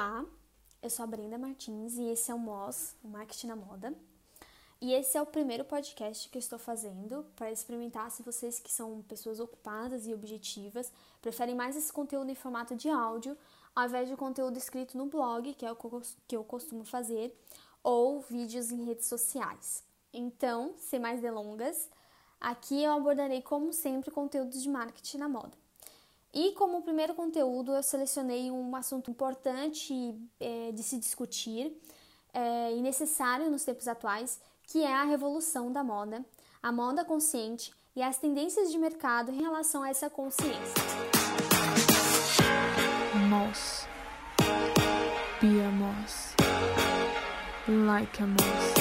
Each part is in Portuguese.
Olá, eu sou a Brenda Martins e esse é o MOS, o Marketing na Moda. E esse é o primeiro podcast que eu estou fazendo para experimentar se vocês que são pessoas ocupadas e objetivas preferem mais esse conteúdo em formato de áudio ao invés de conteúdo escrito no blog, que é o que eu costumo fazer, ou vídeos em redes sociais. Então, sem mais delongas, aqui eu abordarei, como sempre, conteúdos de marketing na moda. E como primeiro conteúdo, eu selecionei um assunto importante é, de se discutir é, e necessário nos tempos atuais, que é a revolução da moda, a moda consciente e as tendências de mercado em relação a essa consciência. A moss. Like a moss.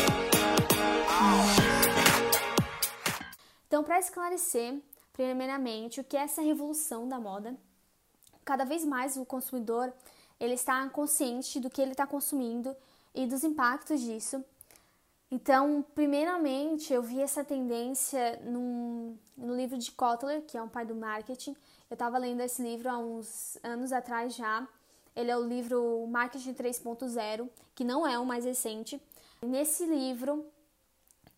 Então, para esclarecer, primeiramente, o que é essa revolução da moda. Cada vez mais o consumidor ele está consciente do que ele está consumindo e dos impactos disso. Então, primeiramente, eu vi essa tendência num, no livro de Kotler, que é um pai do marketing. Eu estava lendo esse livro há uns anos atrás já. Ele é o livro Marketing 3.0, que não é o mais recente. Nesse livro,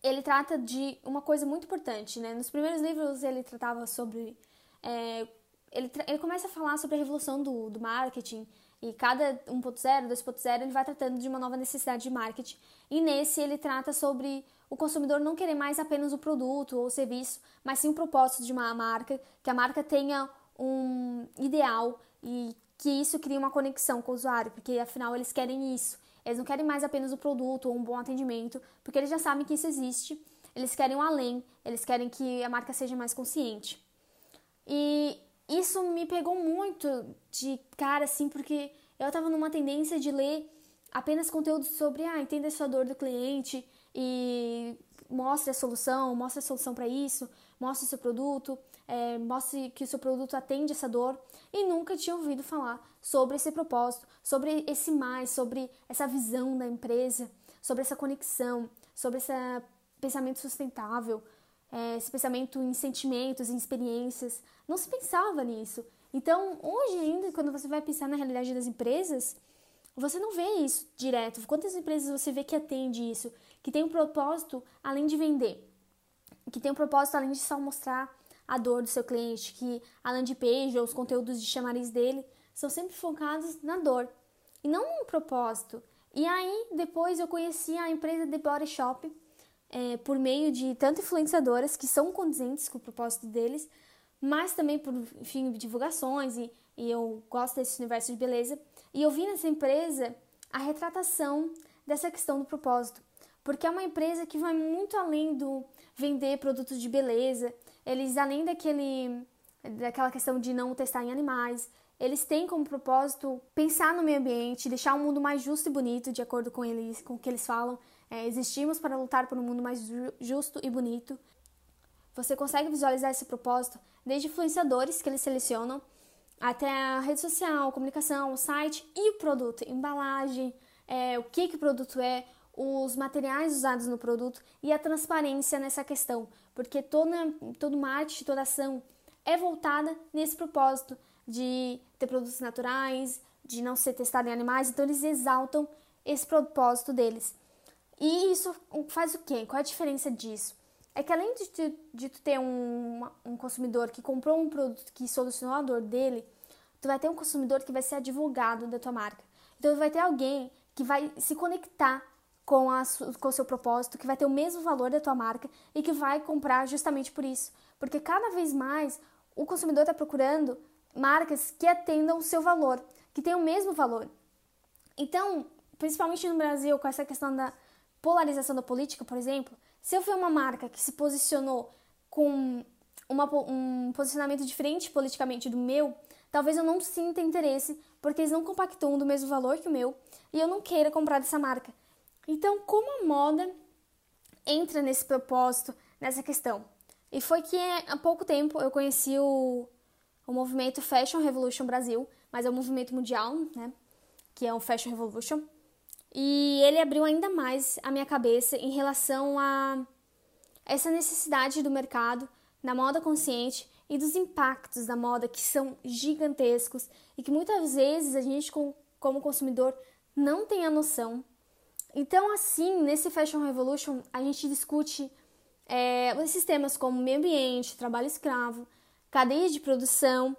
ele trata de uma coisa muito importante, né? Nos primeiros livros ele tratava sobre... É, ele, ele começa a falar sobre a revolução do, do marketing e cada 1.0, 2.0 ele vai tratando de uma nova necessidade de marketing. E nesse ele trata sobre o consumidor não querer mais apenas o produto ou o serviço, mas sim o propósito de uma marca, que a marca tenha um ideal e que isso crie uma conexão com o usuário, porque afinal eles querem isso. Eles não querem mais apenas o produto ou um bom atendimento, porque eles já sabem que isso existe. Eles querem um além, eles querem que a marca seja mais consciente. E isso me pegou muito de cara, assim, porque eu estava numa tendência de ler apenas conteúdos sobre, ah, entenda a sua dor do cliente e mostre a solução, mostre a solução para isso, mostre o seu produto, é, mostre que o seu produto atende essa dor e nunca tinha ouvido falar sobre esse propósito, sobre esse mais, sobre essa visão da empresa, sobre essa conexão, sobre esse pensamento sustentável, é, esse pensamento em sentimentos, em experiências. Não se pensava nisso. Então, hoje ainda, quando você vai pensar na realidade das empresas, você não vê isso direto. Quantas empresas você vê que atende isso, que tem um propósito além de vender, que tem um propósito além de só mostrar a dor do seu cliente, que a landing page ou os conteúdos de chamariz dele são sempre focados na dor e não no propósito. E aí, depois eu conheci a empresa The Body Shop é, por meio de tanto influenciadoras que são condizentes com o propósito deles, mas também por, enfim, divulgações e, e eu gosto desse universo de beleza. E eu vi nessa empresa a retratação dessa questão do propósito, porque é uma empresa que vai muito além do vender produtos de beleza, eles além daquele daquela questão de não testar em animais, eles têm como propósito pensar no meio ambiente, deixar um mundo mais justo e bonito, de acordo com eles, com o que eles falam. É, existimos para lutar por um mundo mais justo e bonito. Você consegue visualizar esse propósito desde influenciadores que eles selecionam até a rede social, comunicação, o site e o produto, embalagem, é, o que, que o produto é, os materiais usados no produto e a transparência nessa questão, porque toda, todo marketing, toda ação é voltada nesse propósito de ter produtos naturais, de não ser testado em animais, então eles exaltam esse propósito deles. E isso faz o quê? Qual é a diferença disso? É que além de tu, de tu ter um, um consumidor que comprou um produto que solucionou a dor dele, tu vai ter um consumidor que vai ser advogado da tua marca. Então vai ter alguém que vai se conectar com, a, com o seu propósito, que vai ter o mesmo valor da tua marca e que vai comprar justamente por isso. Porque cada vez mais o consumidor está procurando marcas que atendam o seu valor, que tenham o mesmo valor. Então, principalmente no Brasil, com essa questão da polarização da política, por exemplo, se eu ver uma marca que se posicionou com uma, um posicionamento diferente politicamente do meu, talvez eu não sinta interesse, porque eles não compactuam do mesmo valor que o meu, e eu não queira comprar dessa marca. Então, como a moda entra nesse propósito, nessa questão? E foi que há pouco tempo eu conheci o, o movimento Fashion Revolution Brasil, mas é um movimento mundial, né? Que é o Fashion Revolution. E ele abriu ainda mais a minha cabeça em relação a essa necessidade do mercado na moda consciente e dos impactos da moda que são gigantescos e que muitas vezes a gente como consumidor, não tem a noção. Então, assim, nesse Fashion Revolution, a gente discute é, esses temas como meio ambiente, trabalho escravo, cadeia de produção.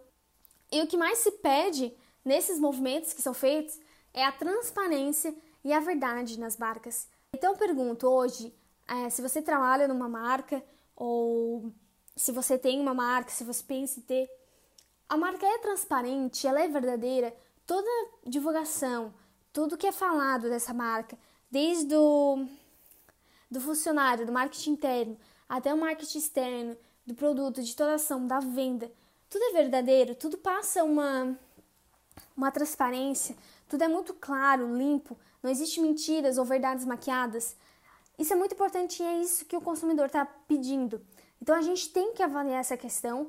E o que mais se pede nesses movimentos que são feitos é a transparência e a verdade nas marcas. Então, pergunto hoje, é, se você trabalha numa marca ou se você tem uma marca, se você pensa em ter, a marca é transparente, ela é verdadeira, toda divulgação, tudo que é falado dessa marca, desde o do funcionário, do marketing interno, até o marketing externo, do produto, de toda ação, da venda, tudo é verdadeiro, tudo passa uma, uma transparência, tudo é muito claro, limpo, não existe mentiras ou verdades maquiadas. Isso é muito importante e é isso que o consumidor está pedindo. Então a gente tem que avaliar essa questão.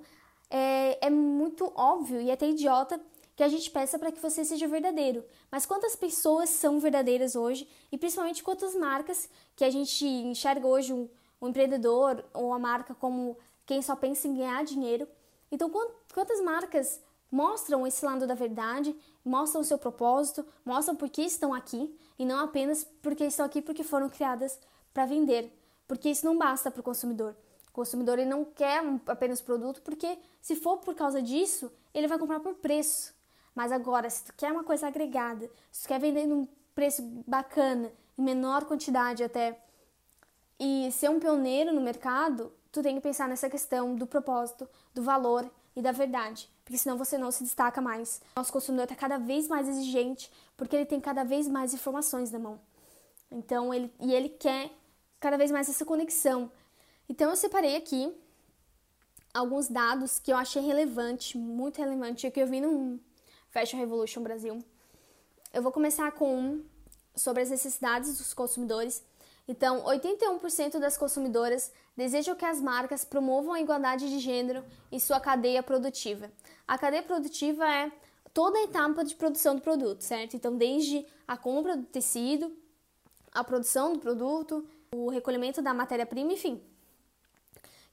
É, é muito óbvio e até idiota que a gente peça para que você seja verdadeiro. Mas quantas pessoas são verdadeiras hoje e principalmente quantas marcas que a gente enxerga hoje um, um empreendedor ou a marca como quem só pensa em ganhar dinheiro. Então, quantas marcas mostram esse lado da verdade, mostram o seu propósito, mostram por que estão aqui e não apenas porque estão aqui porque foram criadas para vender, porque isso não basta para o consumidor. O consumidor ele não quer apenas produto, porque se for por causa disso, ele vai comprar por preço. Mas agora, se tu quer uma coisa agregada, se tu quer vender num preço bacana, em menor quantidade até, e ser um pioneiro no mercado, tu tem que pensar nessa questão do propósito, do valor e da verdade, porque senão você não se destaca mais. Nosso consumidor está cada vez mais exigente, porque ele tem cada vez mais informações na mão. Então, ele, e ele quer cada vez mais essa conexão. Então, eu separei aqui alguns dados que eu achei relevante, muito relevante, que eu vi no Fashion Revolution Brasil. Eu vou começar com um sobre as necessidades dos consumidores. Então, 81% das consumidoras desejam que as marcas promovam a igualdade de gênero em sua cadeia produtiva. A cadeia produtiva é toda a etapa de produção do produto, certo? Então, desde a compra do tecido, a produção do produto, o recolhimento da matéria-prima, enfim.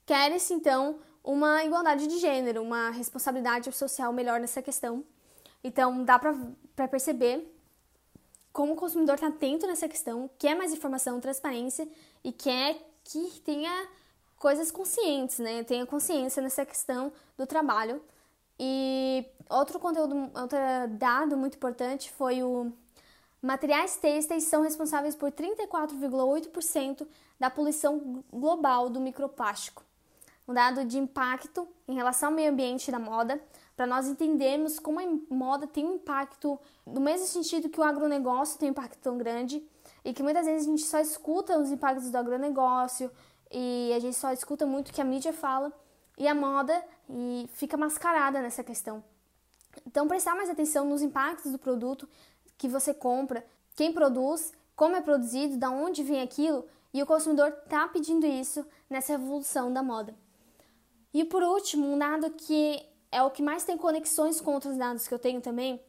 Quer-se, então, uma igualdade de gênero, uma responsabilidade social melhor nessa questão. Então, dá para perceber como o consumidor está atento nessa questão, quer mais informação, transparência e quer que tenha coisas conscientes, né? Tenha consciência nessa questão do trabalho. E outro conteúdo, outro dado muito importante foi o materiais têxteis são responsáveis por 34,8% da poluição global do microplástico. Um dado de impacto em relação ao meio ambiente da moda, para nós entendermos como a moda tem um impacto, no mesmo sentido que o agronegócio tem um impacto tão grande, e que muitas vezes a gente só escuta os impactos do agronegócio, e a gente só escuta muito o que a mídia fala, e a moda e fica mascarada nessa questão. Então, prestar mais atenção nos impactos do produto que você compra, quem produz, como é produzido, da onde vem aquilo, e o consumidor está pedindo isso nessa revolução da moda. E por último, um dado que é o que mais tem conexões com outros dados que eu tenho também,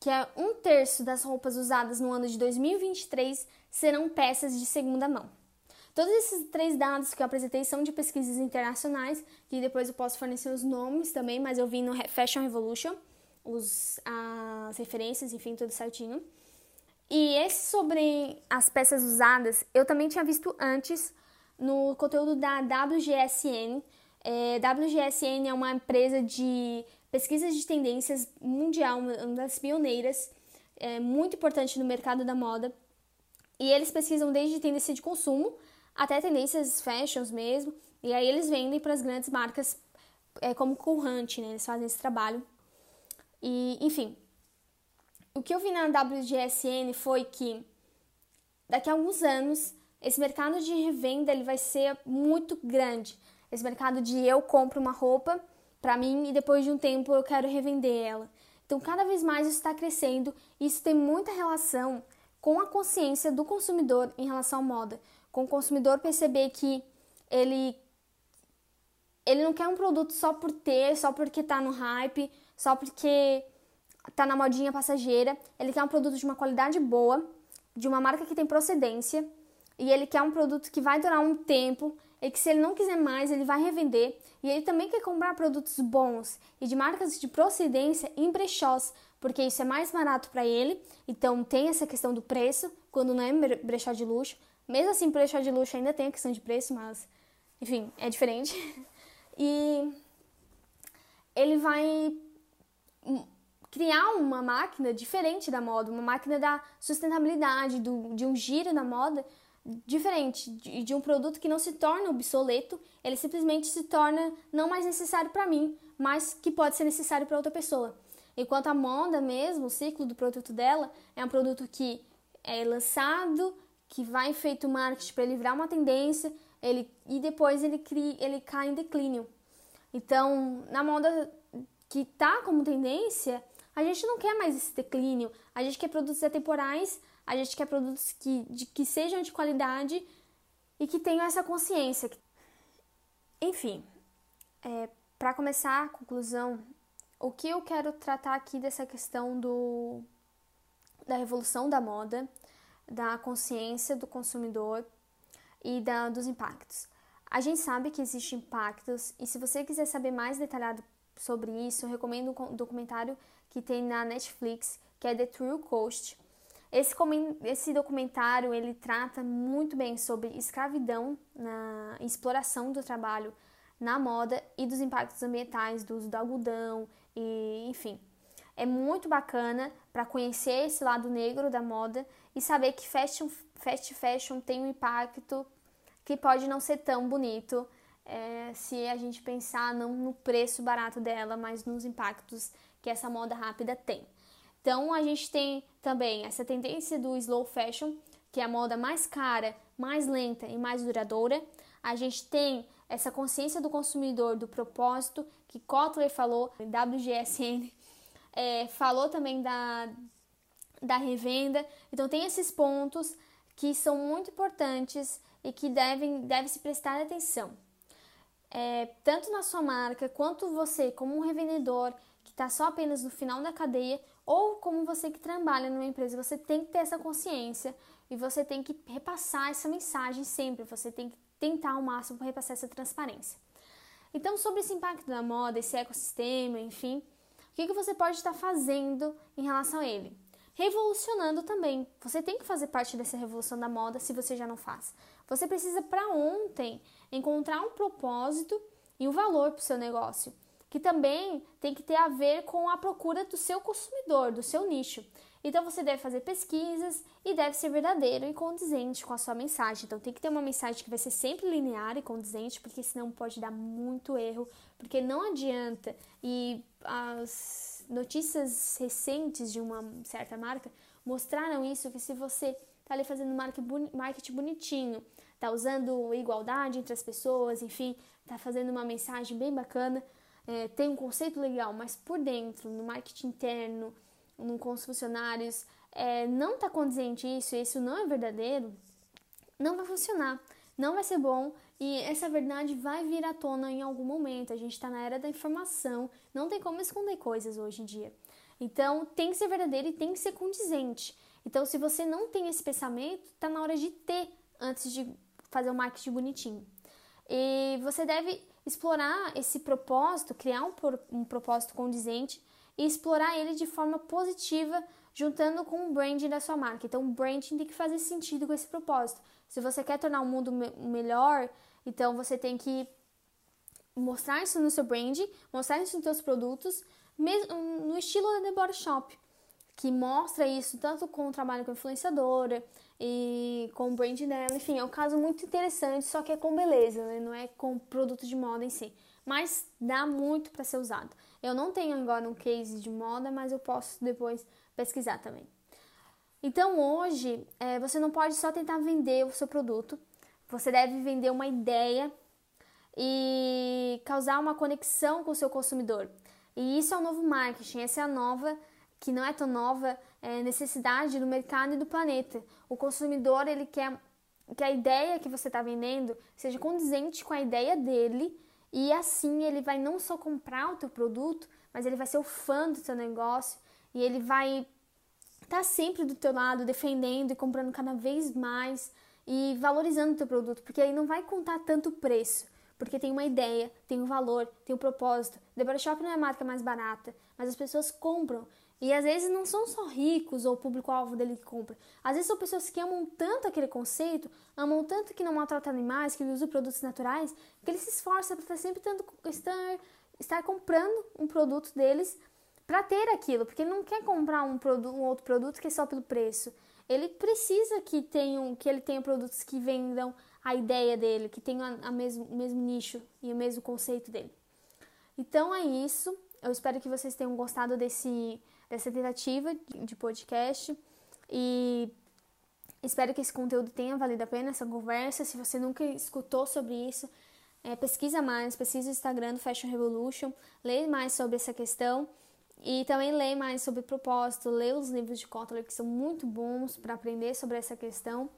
que é um terço das roupas usadas no ano de 2023 serão peças de segunda mão. Todos esses três dados que eu apresentei são de pesquisas internacionais, que depois eu posso fornecer os nomes também, mas eu vi no Fashion Revolution, os, as referências, enfim, tudo certinho. E esse sobre as peças usadas, eu também tinha visto antes no conteúdo da WGSN, é, WGSN é uma empresa de pesquisas de tendências mundial, uma das pioneiras, é, muito importante no mercado da moda. E eles pesquisam desde tendência de consumo até tendências fashions mesmo. E aí eles vendem para as grandes marcas é, como Cool né? Eles fazem esse trabalho. E, enfim, o que eu vi na WGSN foi que daqui a alguns anos esse mercado de revenda ele vai ser muito grande esse mercado de eu compro uma roupa para mim e depois de um tempo eu quero revender ela. Então, cada vez mais isso está crescendo e isso tem muita relação com a consciência do consumidor em relação à moda, com o consumidor perceber que ele ele não quer um produto só por ter, só porque está no hype, só porque está na modinha passageira. Ele quer um produto de uma qualidade boa, de uma marca que tem procedência, e ele quer um produto que vai durar um tempo é que se ele não quiser mais, ele vai revender e ele também quer comprar produtos bons e de marcas de procedência em brechós, porque isso é mais barato para ele, então tem essa questão do preço, quando não é brechó de luxo. Mesmo assim, brechó de luxo ainda tem a questão de preço, mas enfim, é diferente. E ele vai criar uma máquina diferente da moda, uma máquina da sustentabilidade, do, de um giro na moda diferente, de, de um produto que não se torna obsoleto, ele simplesmente se torna não mais necessário para mim, mas que pode ser necessário para outra pessoa. Enquanto a moda mesmo, o ciclo do produto dela, é um produto que é lançado, que vai feito marketing para livrar uma tendência, ele, e depois ele, cria, ele cai em declínio. Então, na moda que tá como tendência, a gente não quer mais esse declínio, a gente quer produtos atemporais, a gente quer produtos que, de, que sejam de qualidade e que tenham essa consciência. Enfim, é, para começar a conclusão, o que eu quero tratar aqui dessa questão do, da revolução da moda, da consciência do consumidor e da, dos impactos. A gente sabe que existem impactos e se você quiser saber mais detalhado sobre isso, eu recomendo um documentário que tem na Netflix, que é The True Cost. Esse, esse documentário ele trata muito bem sobre escravidão na exploração do trabalho na moda e dos impactos ambientais do uso do algodão e enfim. É muito bacana para conhecer esse lado negro da moda e saber que fashion, fast fashion tem um impacto que pode não ser tão bonito é, se a gente pensar não no preço barato dela, mas nos impactos que essa moda rápida tem. Então a gente tem também essa tendência do slow fashion, que é a moda mais cara, mais lenta e mais duradoura. A gente tem essa consciência do consumidor do propósito que Kotler falou, WGSN é, falou também da, da revenda. Então tem esses pontos que são muito importantes e que devem deve se prestar atenção. É, tanto na sua marca quanto você como um revendedor que está só apenas no final da cadeia ou como você que trabalha numa empresa, você tem que ter essa consciência e você tem que repassar essa mensagem sempre, você tem que tentar ao máximo repassar essa transparência. Então, sobre esse impacto da moda, esse ecossistema, enfim, o que, que você pode estar fazendo em relação a ele? Revolucionando também. Você tem que fazer parte dessa revolução da moda se você já não faz. Você precisa, para ontem, encontrar um propósito e um valor para o seu negócio que também tem que ter a ver com a procura do seu consumidor, do seu nicho. Então você deve fazer pesquisas e deve ser verdadeiro e condizente com a sua mensagem. Então tem que ter uma mensagem que vai ser sempre linear e condizente, porque senão pode dar muito erro, porque não adianta e as notícias recentes de uma certa marca mostraram isso que se você tá ali fazendo marketing bonitinho, tá usando igualdade entre as pessoas, enfim, tá fazendo uma mensagem bem bacana, é, tem um conceito legal, mas por dentro, no marketing interno, no, com os funcionários, é, não está condizente isso, isso não é verdadeiro, não vai funcionar, não vai ser bom e essa verdade vai vir à tona em algum momento. A gente está na era da informação, não tem como esconder coisas hoje em dia. Então tem que ser verdadeiro e tem que ser condizente. Então, se você não tem esse pensamento, está na hora de ter antes de fazer o marketing bonitinho. E você deve explorar esse propósito, criar um, um propósito condizente e explorar ele de forma positiva, juntando com o branding da sua marca. Então, o branding tem que fazer sentido com esse propósito. Se você quer tornar o mundo me melhor, então você tem que mostrar isso no seu branding, mostrar isso nos seus produtos, mesmo no estilo da Body Shop, que mostra isso tanto com o trabalho com influenciadora, e com o brand dela. Enfim, é um caso muito interessante, só que é com beleza, né? Não é com produto de moda em si. Mas dá muito para ser usado. Eu não tenho agora um case de moda, mas eu posso depois pesquisar também. Então hoje é, você não pode só tentar vender o seu produto, você deve vender uma ideia e causar uma conexão com o seu consumidor. E isso é o novo marketing, essa é a nova, que não é tão nova, é, necessidade do mercado e do planeta. O consumidor ele quer que a ideia que você está vendendo seja condizente com a ideia dele e assim ele vai não só comprar o teu produto, mas ele vai ser o fã do teu negócio e ele vai estar tá sempre do teu lado, defendendo e comprando cada vez mais e valorizando o teu produto, porque aí não vai contar tanto o preço, porque tem uma ideia, tem um valor, tem um propósito. Body Shop não é a marca mais barata, mas as pessoas compram E às vezes não são só ricos ou o público-alvo dele que compra. Às vezes são pessoas que amam tanto aquele conceito, amam tanto que não maltratam animais, que usam produtos naturais, que ele se esforça para estar sempre tendo, estar, estar comprando um produto deles para ter aquilo, porque ele não quer comprar um, produto, um outro produto que é só pelo preço. Ele precisa que, tenham, que ele tenha produtos que vendam a ideia dele, que tenham a, a mesmo, o mesmo nicho e o mesmo conceito dele. Então é isso. Eu espero que vocês tenham gostado desse, dessa tentativa de podcast. E espero que esse conteúdo tenha valido a pena, essa conversa. Se você nunca escutou sobre isso, é, pesquisa mais, pesquisa o Instagram do Fashion Revolution, leia mais sobre essa questão. E também leia mais sobre propósito, leia os livros de Kotler que são muito bons para aprender sobre essa questão.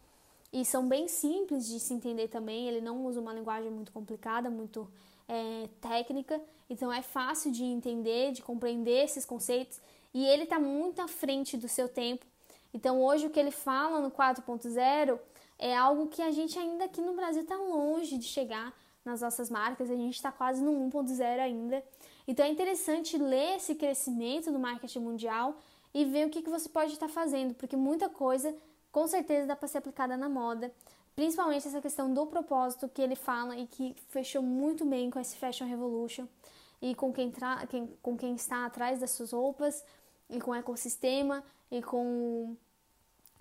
E são bem simples de se entender também. Ele não usa uma linguagem muito complicada, muito é, técnica, então é fácil de entender, de compreender esses conceitos e ele está muito à frente do seu tempo. Então hoje o que ele fala no 4.0 é algo que a gente ainda aqui no Brasil está longe de chegar nas nossas marcas, a gente está quase no 1.0 ainda. Então é interessante ler esse crescimento do marketing mundial e ver o que, que você pode estar tá fazendo, porque muita coisa com certeza dá para ser aplicada na moda. Principalmente essa questão do propósito que ele fala e que fechou muito bem com esse Fashion Revolution e com quem, quem, com quem está atrás das suas roupas e com o ecossistema e com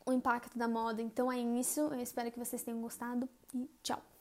o impacto da moda. Então é isso. Eu espero que vocês tenham gostado e tchau!